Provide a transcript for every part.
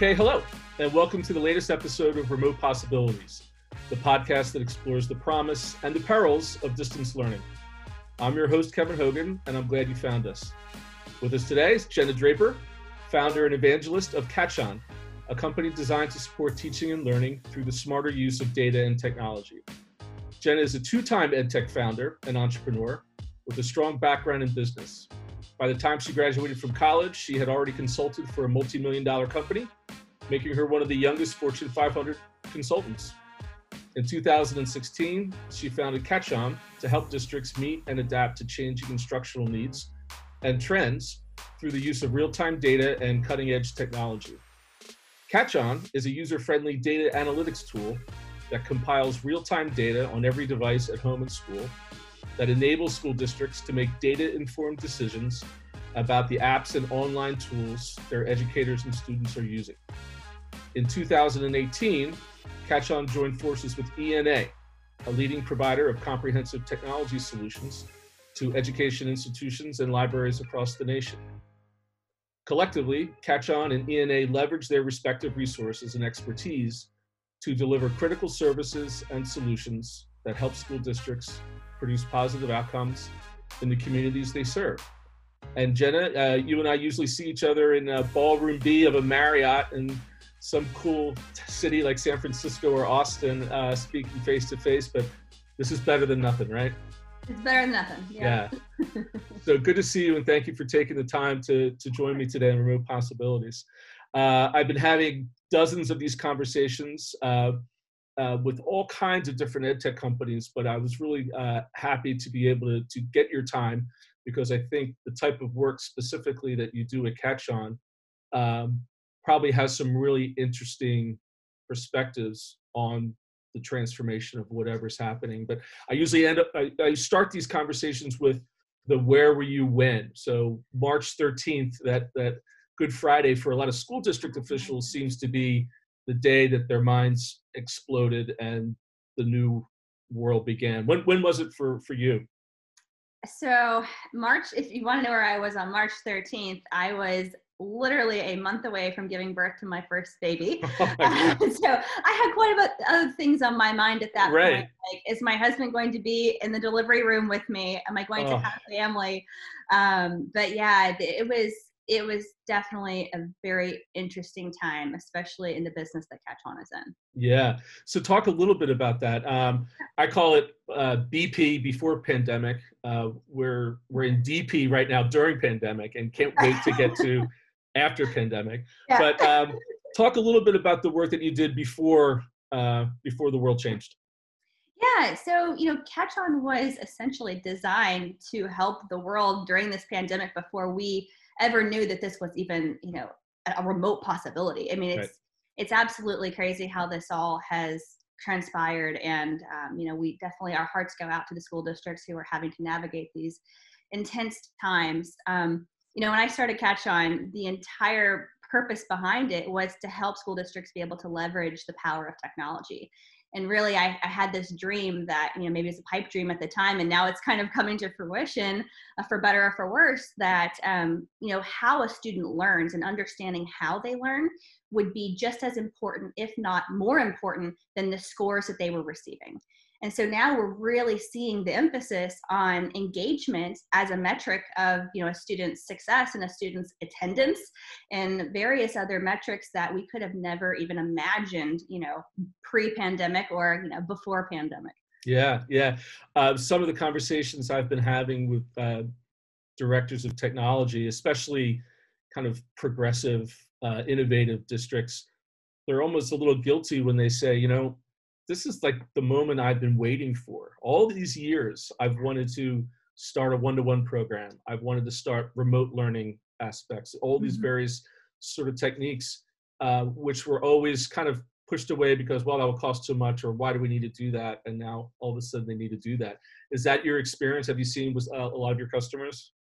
Okay, hello, and welcome to the latest episode of Remote Possibilities, the podcast that explores the promise and the perils of distance learning. I'm your host, Kevin Hogan, and I'm glad you found us. With us today is Jenna Draper, founder and evangelist of Catch-On, a company designed to support teaching and learning through the smarter use of data and technology. Jenna is a two time EdTech founder and entrepreneur with a strong background in business. By the time she graduated from college, she had already consulted for a multi million dollar company, making her one of the youngest Fortune 500 consultants. In 2016, she founded Catch On to help districts meet and adapt to changing instructional needs and trends through the use of real time data and cutting edge technology. Catchon is a user friendly data analytics tool that compiles real time data on every device at home and school that enables school districts to make data informed decisions about the apps and online tools their educators and students are using. In 2018, Catchon joined forces with ENA, a leading provider of comprehensive technology solutions to education institutions and libraries across the nation. Collectively, Catch On and ENA leverage their respective resources and expertise to deliver critical services and solutions that help school districts produce positive outcomes in the communities they serve. And Jenna, uh, you and I usually see each other in a ballroom B of a Marriott in some cool city like San Francisco or Austin, uh, speaking face to face. But this is better than nothing, right? It's better than nothing. Yeah. yeah. so good to see you, and thank you for taking the time to to join me today on Remote Possibilities. Uh, I've been having dozens of these conversations uh, with all kinds of different ed tech companies, but I was really uh, happy to be able to, to get your time because I think the type of work specifically that you do at Catch On um, probably has some really interesting perspectives on the transformation of whatever's happening. But I usually end up, I, I start these conversations with the where were you when. So March 13th, that, that Good Friday for a lot of school district officials seems to be the day that their minds exploded and the new world began. When when was it for for you? So March, if you want to know where I was on March 13th, I was literally a month away from giving birth to my first baby. Oh my so I had quite a bit of things on my mind at that right. point. Like, is my husband going to be in the delivery room with me? Am I going oh. to have family? Um, but yeah, it was it was definitely a very interesting time, especially in the business that Catch On is in. Yeah. So talk a little bit about that. Um, I call it uh, BP before pandemic. Uh, we're we're in DP right now during pandemic, and can't wait to get to after pandemic. Yeah. But um, talk a little bit about the work that you did before uh, before the world changed. Yeah, so you know, Catch On was essentially designed to help the world during this pandemic before we ever knew that this was even you know a remote possibility. I mean, it's right. it's absolutely crazy how this all has transpired, and um, you know, we definitely our hearts go out to the school districts who are having to navigate these intense times. Um, you know, when I started Catch On, the entire purpose behind it was to help school districts be able to leverage the power of technology and really I, I, had this dream that you know maybe it's a pipe dream at the time and now it's kind of coming to fruition uh, for better or for worse that um, you know how a student learns and understanding how they learn would be just as important if not more important than the scores that they were receiving and so now we're really seeing the emphasis on engagement as a metric of you know a student's success and a student's attendance and various other metrics that we could have never even imagined, you know, pre-pandemic or you know before pandemic. Yeah, yeah. Uh, some of the conversations I've been having with uh, directors of technology, especially kind of progressive, uh, innovative districts, they're almost a little guilty when they say, you know, this is like the moment I've been waiting for. All these years, I've wanted to start a one-to-one program. I've wanted to start remote learning aspects. All these mm-hmm. various sort of techniques, uh, which were always kind of pushed away because well that will cost too much or why do we need to do that and now all of a sudden they need to do that is that your experience have you seen with uh, a lot of your customers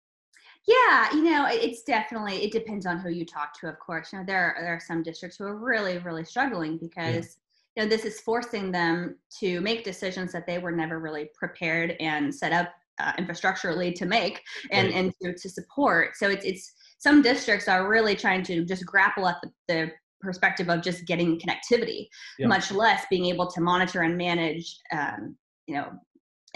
yeah you know it's definitely it depends on who you talk to of course you know there are, there are some districts who are really really struggling because you know this is forcing them to make decisions that they were never really prepared and set up uh, infrastructurally to make and right. and to, to support so it's it's some districts are really trying to just grapple at the, the perspective of just getting connectivity, yeah. much less being able to monitor and manage, um, you know,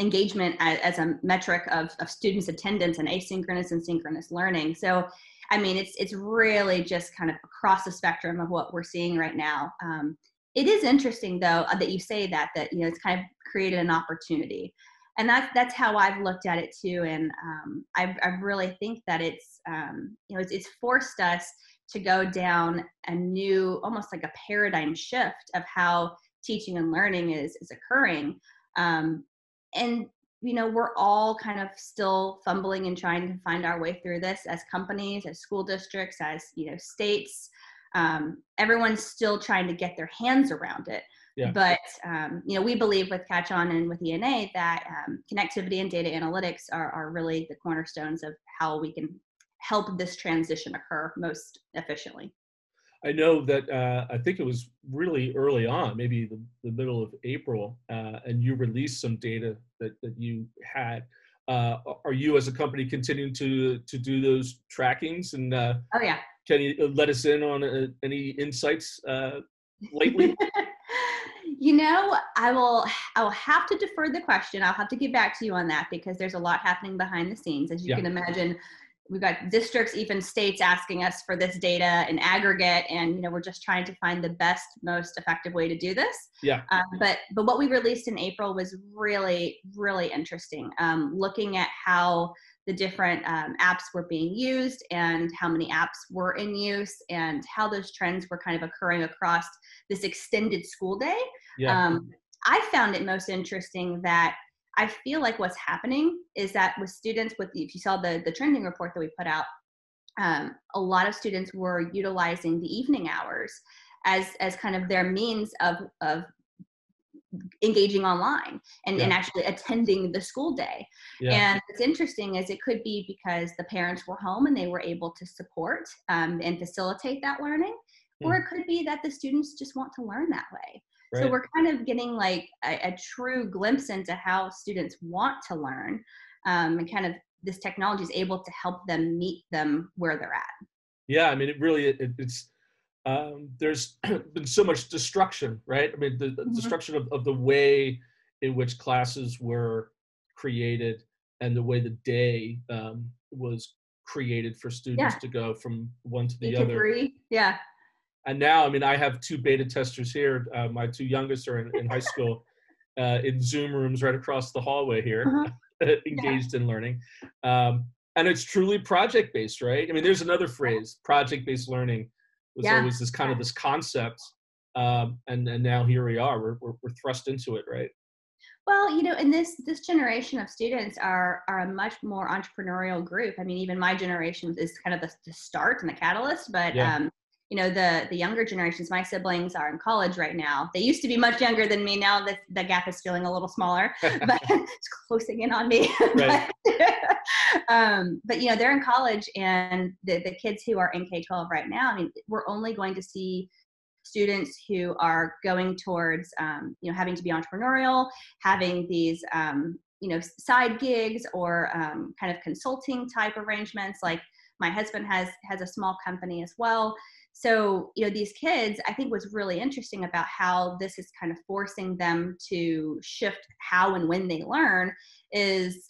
engagement as, as, a metric of, of students' attendance and asynchronous and synchronous learning. So, I mean, it's it's really just kind of across the spectrum of what we're seeing right now. Um, it is interesting though uh, that you say that that you know it's kind of created an opportunity and that's that's how I've looked at it too. And um, I, I really think that it's um, you know it's, it's forced us to go down a new, almost like a paradigm shift of how teaching and learning is is occurring. Um, and you know we're all kind of still fumbling and trying to find our way through this as companies, as school districts, as you know states. Um, everyone's still trying to get their hands around it. Yeah. But um, you know, we believe with Catch On and with ENA that um, connectivity and data analytics are, are really the cornerstones of how we can help this transition occur most efficiently. I know that uh, I think it was really early on, maybe the, the middle of April, uh, and you released some data that, that you had. Uh, are you as a company continuing to to do those trackings and uh, oh yeah can you let us in on uh, any insights uh, lately You know, I will I will have to defer the question. I'll have to get back to you on that because there's a lot happening behind the scenes. As you yeah. can imagine, we've got districts, even states asking us for this data in aggregate, and you know, we're just trying to find the best, most effective way to do this. Yeah. Um, but but what we released in April was really, really interesting. Um, looking at how the different um, apps were being used and how many apps were in use and how those trends were kind of occurring across this extended school day. Yeah. Um, I found it most interesting that I feel like what's happening is that with students, with if you saw the the trending report that we put out, um, a lot of students were utilizing the evening hours as as kind of their means of of engaging online and, yeah. and actually attending the school day. Yeah. And what's interesting is it could be because the parents were home and they were able to support um, and facilitate that learning, mm. or it could be that the students just want to learn that way. Right. So we're kind of getting like a, a, true glimpse into how students want to learn um, and kind of this technology is able to help them meet them where they're at. Yeah, I mean, it really, it, it's, um, there's been so much destruction, right? I mean, the, the mm-hmm. destruction of, of the way in which classes were created and the way the day um, was created for students yeah. to go from one to the other. Yeah. And now, I mean, I have two beta testers here. Uh, my two youngest are in, in high school, uh, in Zoom rooms right across the hallway here, uh-huh. engaged yeah. in learning. Um, and it's truly project based, right? I mean, there's another phrase, project based learning was yeah. always this kind of this concept um, and and now here we are we're, we're, we're thrust into it right well you know and this this generation of students are are a much more entrepreneurial group i mean even my generation is kind of the, the start and the catalyst but yeah. um, you know the the younger generations my siblings are in college right now they used to be much younger than me now the, the gap is feeling a little smaller but it's closing in on me right. but, um, but you know they're in college and the, the kids who are in k-12 right now i mean we're only going to see students who are going towards um, you know having to be entrepreneurial having these um, you know side gigs or um, kind of consulting type arrangements. Like my husband has has a small company as well. So you know these kids i think was really interesting about how this is kind of forcing them to shift how and when they learn is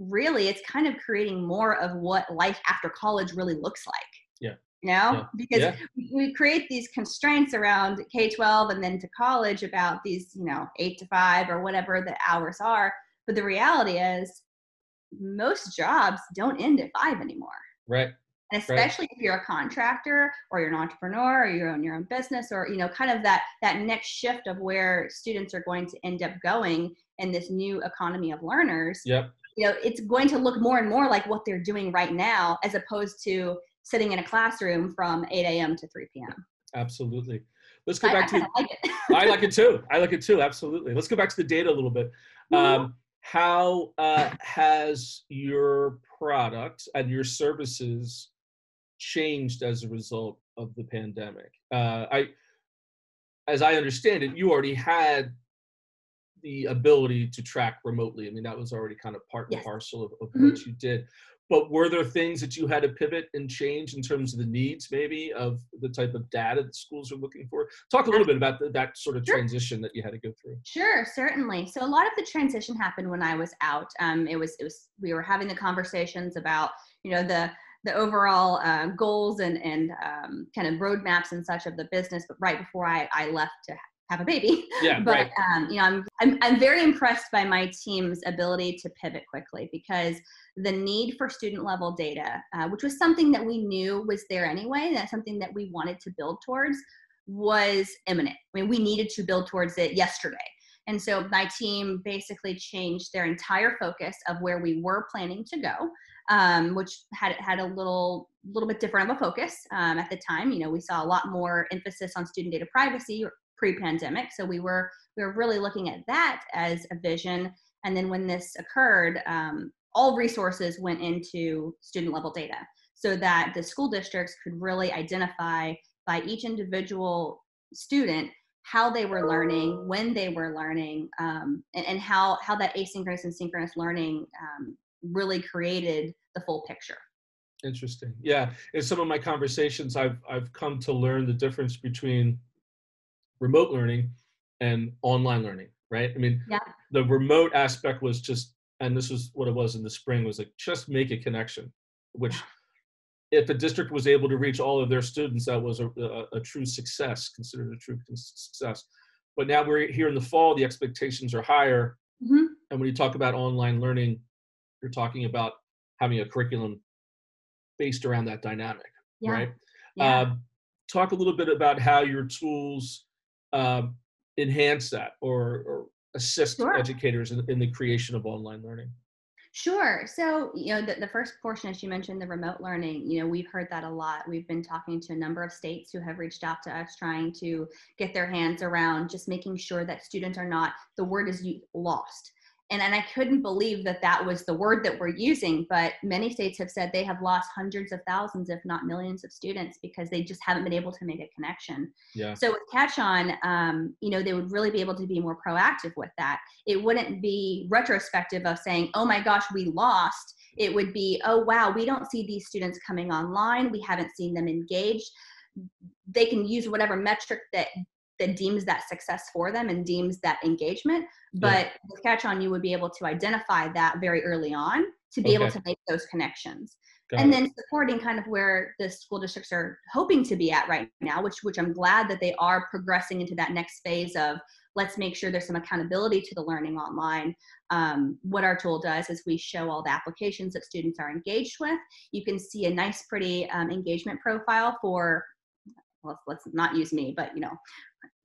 really it's kind of creating more of what life after college really looks like. Yeah. You know? Yeah. because yeah. we create these constraints around k-12 and then to college about these you know 8 to 5 or whatever the hours are. But the reality is most jobs don't end at 5 anymore. Right. And especially right. if you're a contractor or you're an entrepreneur or you own your own business or you know kind of that that next shift of where students are going to end up going in this new economy of learners. Yep you know it's going to look more and more like what they're doing right now as opposed to sitting in a classroom from 8 a.m to 3 p.m absolutely. Let's go back I, to I like it. I like it too. I like it too. Absolutely. Let's go back to the data a little bit. Mm-hmm. um, how uh, has your product and your services changed as a result of the pandemic. Uh, I, as I understand it, you already had the ability to track remotely. I mean, that was already kind of part and parcel of, of mm-hmm. what you did. but were there things that you had to pivot and change in terms of the needs maybe of the type of data that schools are looking for talk a little bit about the, that sort of Sure. transition that you had to go through Sure, certainly. So a lot of the transition happened when I was out. Um, it was it was we were having the conversations about you know the the overall uh, goals and and um, kind of roadmaps and such of the business, but right before I, I left to have a baby. yeah but right. um, you know I'm, I'm i'm very impressed by my team's ability to pivot quickly because the need for student level data uh, which was something that we knew was there anyway that's something that we wanted to build towards was imminent. I mean we needed to build towards it yesterday. And so my team basically changed their entire focus of where we were planning to go um, which had had a little little bit different of a focus um, at the time. You know we saw a lot more emphasis on student data privacy pre-pandemic. So we were we were really looking at that as a vision. And then when this occurred, um, all resources went into student level data so that the school districts could really identify by each individual student how they were learning, when they were learning, um, and, and how how that asynchronous and synchronous learning um, really created the full picture. Interesting. Yeah. In some of my conversations, I've I've come to learn the difference between remote learning and online learning. Right. I mean, Yeah. the remote aspect was just, and this was what it was in the spring, was like just make a connection. Which, if a district was able to reach all of their students, that was a, a, a true success, considered a true success. But now we're here in the fall. The expectations are higher, Mhm. and when you talk about online learning, you're talking about having a curriculum based around that dynamic, Yeah. right? Yeah. Um, talk a little bit about how your tools um, enhance that or, or assist Sure. educators in, in the creation of online learning. Sure. So, you know, the, the first portion, as you mentioned, the remote learning, you know, we've heard that a lot. We've been talking to a number of states who have reached out to us trying to get their hands around just making sure that students are not, the word is lost. And, and I couldn't believe that that was the word that we're using, but many states have said they have lost hundreds of thousands, if not millions of students because they just haven't been able to make a connection. Yeah. So with Catch On, um, you know, they would really be able to be more proactive with that. It wouldn't be retrospective of saying, "Oh my gosh, we lost." It would be, "Oh wow, we don't see these students coming online. We haven't seen them engaged." They can use whatever metric that that deems that success for them and deems that engagement. But with Catch On, you would be able to identify that very early on to be able to make those connections. Got and it. then supporting kind of where the school districts are hoping to be at right now which which i'm glad that they are progressing into that next phase of let's make sure there's some accountability to the learning online. Um, what our tool does is we show all the applications that students are engaged with. You can see a nice pretty um, engagement profile for well, let's not use me but you know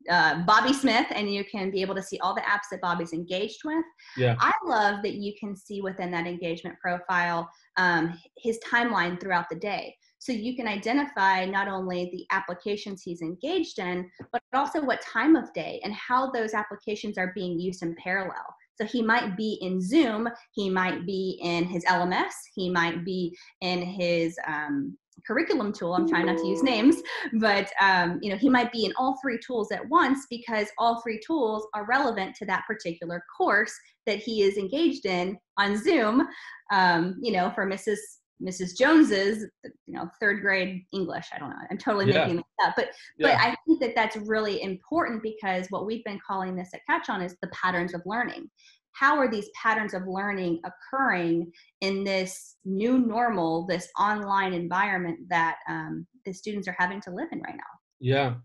uh, Bobby Smith, and you can be able to see all the apps that Bobby's engaged with. Yeah. I love that you can see within that engagement profile um, his timeline throughout the day. So you can identify not only the applications he's engaged in, but also what time of day and how those applications are being used in parallel. So he might be in Zoom, he might be in his LMS, he might be in his um, curriculum tool. I'm trying not to use names, but um, you know he might be in all three tools at once because all three tools are relevant to that particular course that he is engaged in on Zoom. Um, you know, for Mrs. Mrs. Jones's, you know, third grade English. I don't know. I'm totally Yeah. making this up, but Yeah. but I think that that's really important because what we've been calling this at Catch On is the patterns of learning. How are these patterns of learning occurring in this new normal, this online environment that um, the students are having to live in right now? Yeah.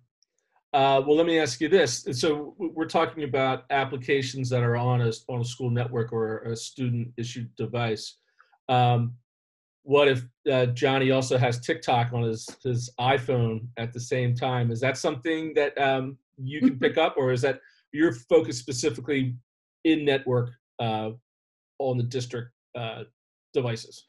Uh, well, let me ask you this. So we're talking about applications that are on a, on a school network or a student issued device. Um, what if uh, Johnny also has TikTok on his, his iPhone at the same time? Is that something that um, you can pick up or is that your focus specifically in network uh, on the district uh, devices?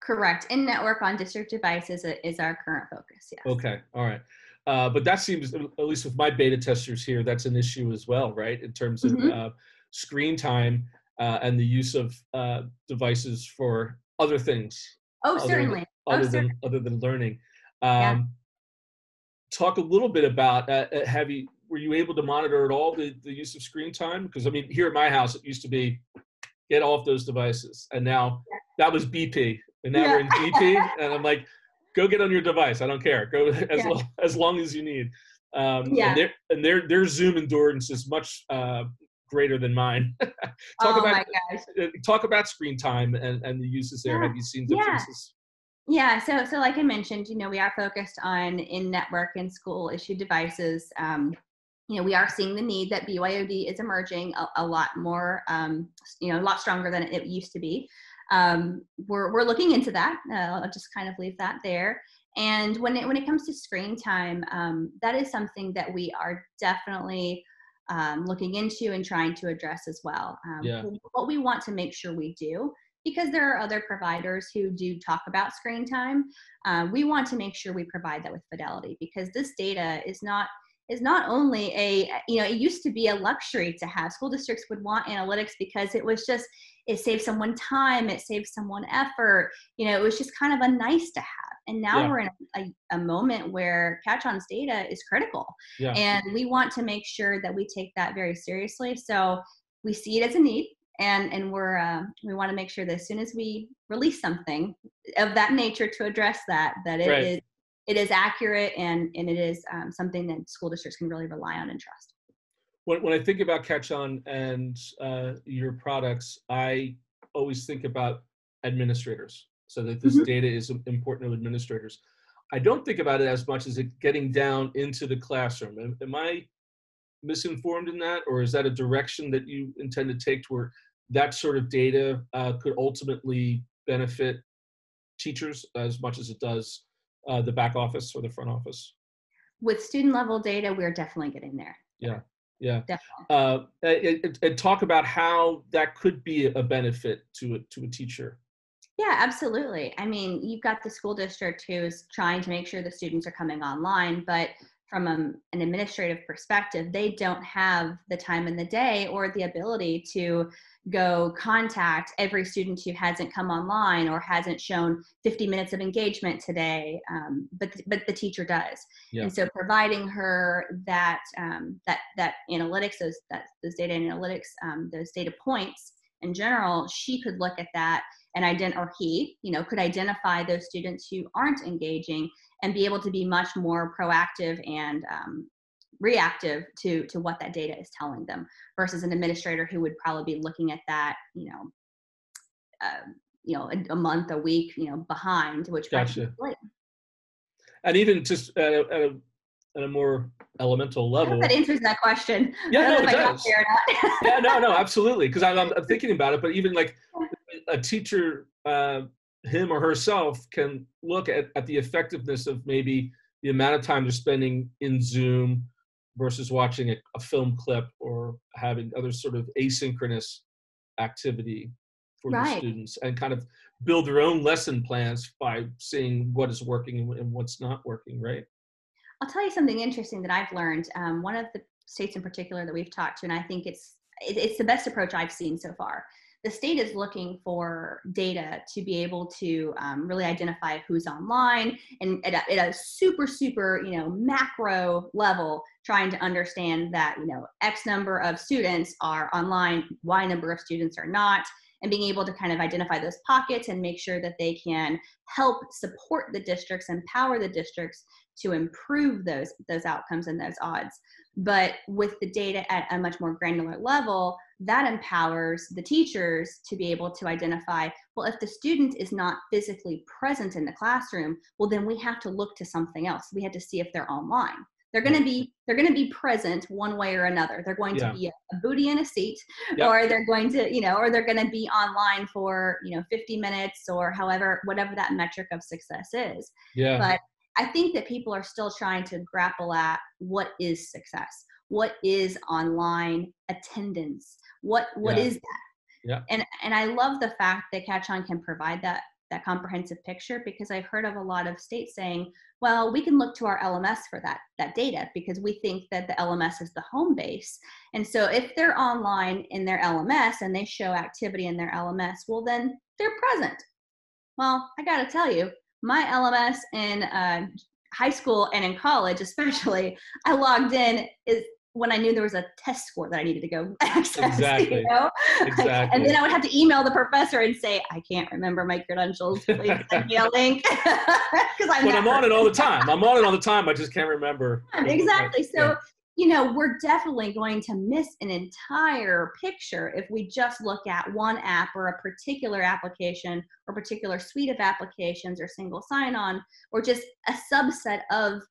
Correct. In network on district devices is, our current focus. Yes. Okay, all right. Uh, but that seems, at least with my beta testers here, that's an issue as well, right? In terms of Mhm. uh, screen time uh, and the use of uh, devices for other things Oh, other certainly. Oh, other cer- than other than learning. Um, Yeah. Talk a little bit about uh, uh, have you were you able to monitor at all the, the use of screen time? Because I mean, here at my house, it used to be get off those devices. And now that was BP, and now yeah. we're in BP, and I'm like, go get on your device. I don't care. Go as yeah. long, as long as you need. Um, yeah. And their and their their Zoom endurance is much uh, greater than mine. talk oh about uh, talk about screen time and, and the uses there. Yeah. Have you seen differences? Yeah, so so like I mentioned, you know, we are focused on in-network and school issued devices. Um, you know, we are seeing the need that BYOD is emerging a, a lot more, um, you know, a lot stronger than it used to be. Um, we're we're looking into that. Uh, I'll just kind of leave that there. And when it when it comes to screen time, um, that is something that we are definitely um, looking into and trying to address as well. Um, yeah. What we want to make sure we do because there are other providers who do talk about screen time. Uh, we want to make sure we provide that with fidelity because this data is not is not only a you know it used to be a luxury to have school districts would want analytics because it was just it saves someone time it saves someone effort you know it was just kind of a nice to have and now yeah. we're in a, a, moment where catch-on's data is critical yeah. and we want to make sure that we take that very seriously so we see it as a need and and we're uh, we want to make sure that as soon as we release something of that nature to address that that it right. is it is accurate and and it is um, something that school districts can really rely on and trust. When, when i think about catch on and uh, your products i always think about administrators. So that this mm-hmm. data is important to administrators. I don't think about it as much as it getting down into the classroom. Am, am i misinformed in that or is that a direction that you intend to take to where that sort of data uh, could ultimately benefit teachers as much as it does uh, the back office or the front office. With student level data, we're definitely getting there. Yeah, yeah. Definitely. Uh, and, and talk about how that could be a benefit to a, to a teacher. Yeah, absolutely. I mean, you've got the school district who's trying to make sure the students are coming online, but from a, an administrative perspective, they don't have the time in the day or the ability to go contact every student who hasn't come online or hasn't shown 50 minutes of engagement today um, but but the teacher does yeah. and so providing her that um, that that analytics those that those data analytics um, those data points in general she could look at that and identify or he you know could identify those students who aren't engaging and be able to be much more proactive and um, reactive to to what that data is telling them versus an administrator who would probably be looking at that you know uh, you know a, a, month a week you know behind which gotcha. and even just at a, at a, at a more elemental level that answers that question yeah no, it does. yeah no no absolutely because I'm, I'm thinking about it but even like a teacher uh, him or herself can look at, at the effectiveness of maybe the amount of time they're spending in zoom versus watching a, a film clip or having other sort of asynchronous activity for right. the students and kind of build their own lesson plans by seeing what is working and what's not working right i'll tell you something interesting that i've learned um, one of the states in particular that we've talked to and i think it's it, it's the best approach i've seen so far the state is looking for data to be able to um, really identify who's online and at a, at a, super super you know macro level trying to understand that you know x number of students are online y number of students are not and being able to kind of identify those pockets and make sure that they can help support the districts empower the districts to improve those those outcomes and those odds. But with the data at a much more granular level that empowers the teachers to be able to identify well if the student is not physically present in the classroom well then we have to look to something else. We have to see if they're online. They're going to be they're going to be present one way or another. They're going yeah. to be a, a, booty in a seat yep. or they're going to you know or they're going to be online for you know 50 minutes or however whatever that metric of success is. Yeah. But i think that people are still trying to grapple at what is success what is online attendance? What what yeah. is that? Yeah. And and i love the fact that catch on can provide that that comprehensive picture because i've heard of a lot of states saying well we can look to our lms for that that data because we think that the lms is the home base. And so if they're online in their lms and they show activity in their lms well then they're present. Well i got to tell you my lms in uh, high school and in college especially i logged in is when I knew there was a test score that I needed to go access. Exactly. You know? Exactly. and then I would have to email the professor and say, I can't remember my credentials. Please send me a link. Because I'm, but I'm on it all the time. I'm on it all the time. I just can't remember. Exactly. So, Yeah. you know, we're definitely going to miss an entire picture if we just look at one app or a particular application or particular suite of applications or single sign on or just a subset of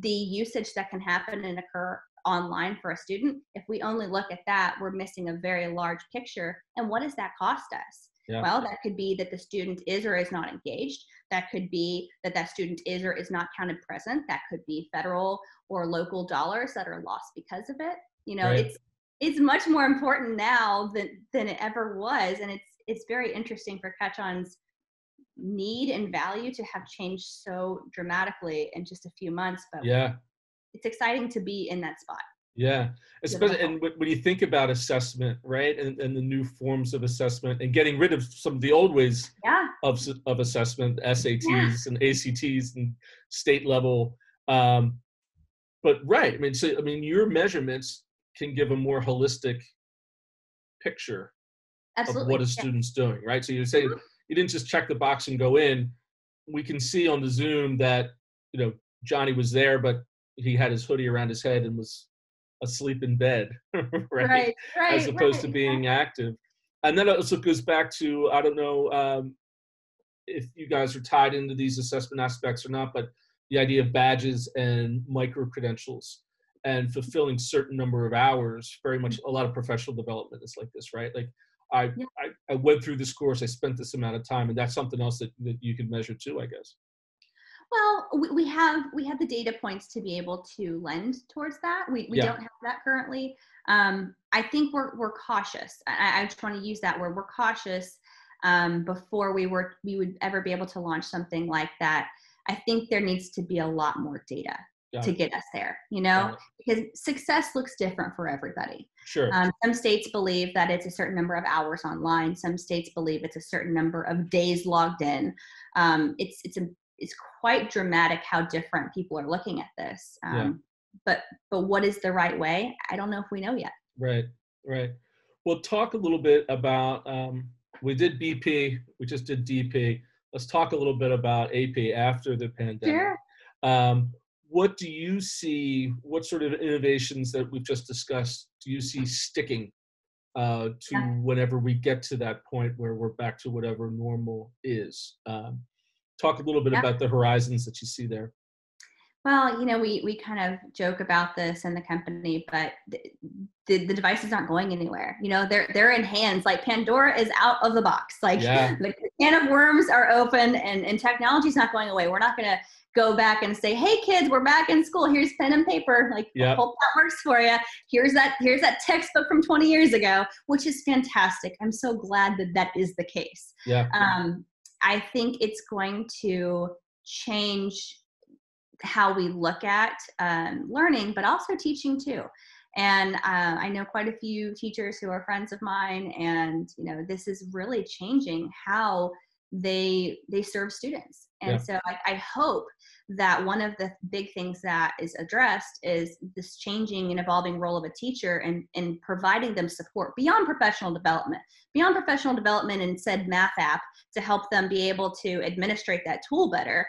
the usage that can happen and occur online for a student. If we only look at that, we're missing a very large picture. And what does that cost us? Yeah. Well, that could be that the student is or is not engaged. That could be that that student is or is not counted present. That could be federal or local dollars that are lost because of it. You know, Right. it's it's much more important now than than it ever was, and it's it's very interesting for catch-ons need and value to have changed so dramatically in just a few months. But Yeah. It's exciting to be in that spot. Yeah, especially and when you think about assessment, right, and, and the new forms of assessment, and getting rid of some of the old ways Yeah, of of assessment, SATs and ACTs and state level. Um, but right, I mean, so I mean, your measurements can give a more holistic picture absolutely. of what a Yeah. student's doing, right? So you say Mhm. you didn't just check the box and go in. We can see on the Zoom that you know Johnny was there, but he had his hoodie around his head and was asleep in bed, right? Right, right. As opposed right, to being active. And then it also goes back to I don't know um, if you guys are tied into these assessment aspects or not, but the idea of badges and micro credentials and fulfilling certain number of hours. Very much a lot of professional development is like this, right? Like I, Yeah. I, I went through this course, I spent this amount of time, and that's something else that, that you can measure too, I guess. Well, we, we have we have the data points to be able to lend towards that. We, we Yeah. don't have that currently. Um, I think we're we're cautious. I, I just want to use that word. We're cautious um, before we were we would ever be able to launch something like that. I think there needs to be a lot more data to get us there. You know, because success looks different for everybody. Sure. Um, some states believe that it's a certain number of hours online. Some states believe it's a certain number of days logged in. Um, it's it's a it's quite dramatic how different people are looking at this. Um, Yeah. But but what is the right way? I don't know if we know yet. Right, right. Well, talk a little bit about. Um, we did BP. We just did DP. Let's talk a little bit about AP after the pandemic. Sure. Um, what do you see? What sort of innovations that we've just discussed do you see sticking uh, to Yeah. whenever we get to that point where we're back to whatever normal is? Um, talk a little bit Yeah. about the horizons that you see there. Well, you know, we we kind of joke about this in the company, but the, the, the devices aren't going anywhere. You know, they're they're in hands. Like Pandora is out of the box. Like Yeah. the can of worms are open, and and technology's not going away. We're not going to go back and say, "Hey, kids, we're back in school. Here's pen and paper. Like, Yep. hope that works for you. Here's that here's that textbook from 20 years ago, which is fantastic. I'm so glad that that is the case Yeah. um, I think it's going to change how we look at um, learning, but also teaching too. And uh, I know quite a few teachers who are friends of mine, and you know this is really changing how they they serve students. And Yeah. so I, I hope that one of the big things that is addressed is this changing and evolving role of a teacher and, and providing them support beyond professional development beyond professional development and said math app to help them be able to administrate that tool better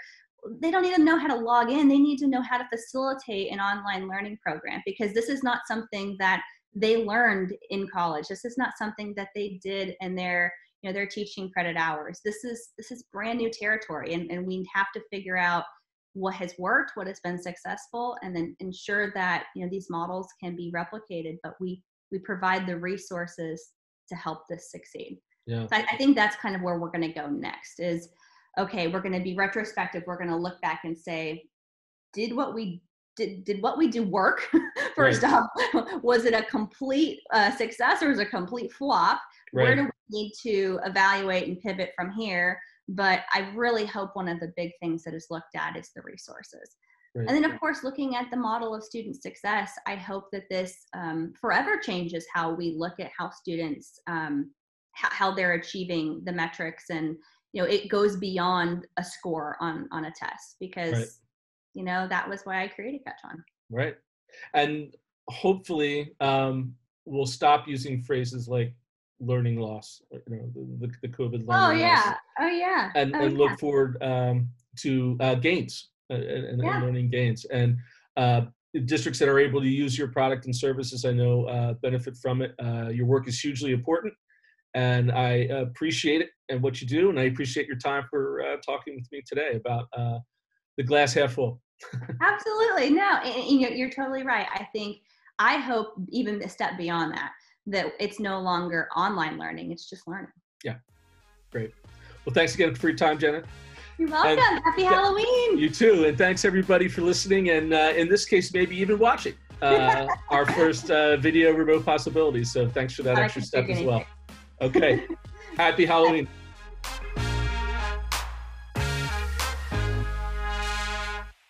they don't even know how to log in they need to know how to facilitate an online learning program because this is not something that they learned in college this is not something that they did in their you know their teaching credit hours. This is this is brand new territory and, and we have to figure out what has worked what has been successful and then ensure that you know these models can be replicated but we we provide the resources to help this succeed. Yeah. so I, I think that's kind of where we're going to go next is okay we're going to be retrospective. We're going to look back and say did what we did did what we do work? First off was it a complete uh, success or was it a complete flop? Where Right. do we need to evaluate and pivot from here but i really hope one of the big things that is looked at is the resources Right. and then of course looking at the model of student success i hope that this um, forever changes how we look at how students um, how, how they're achieving the metrics and you know it goes beyond a score on on a test because Right. you know that was why i created catch on Right. And hopefully um, we'll stop using phrases like learning loss, you know, the, the, COVID learning loss. Oh yeah. loss, Oh yeah. and, oh, and yeah. look forward um, to uh, gains uh, and, and learning gains. And uh, districts that are able to use your product and services, I know, uh, benefit from it. Uh, your work is hugely important, and I appreciate it and what you do, and I appreciate your time for uh, talking with me today about uh, the glass half full. Absolutely. No, and, and you're, you're totally right. I think, I hope even a step beyond that, that it's no longer online learning, it's just learning. Yeah, great. Well, thanks again for your time, Jenna. You're welcome. Happy yeah, Halloween. You too, and thanks everybody for listening, and uh, in this case, maybe even watching uh, our first uh, video remote possibilities. So thanks for that I extra step as well. Okay. Happy Halloween.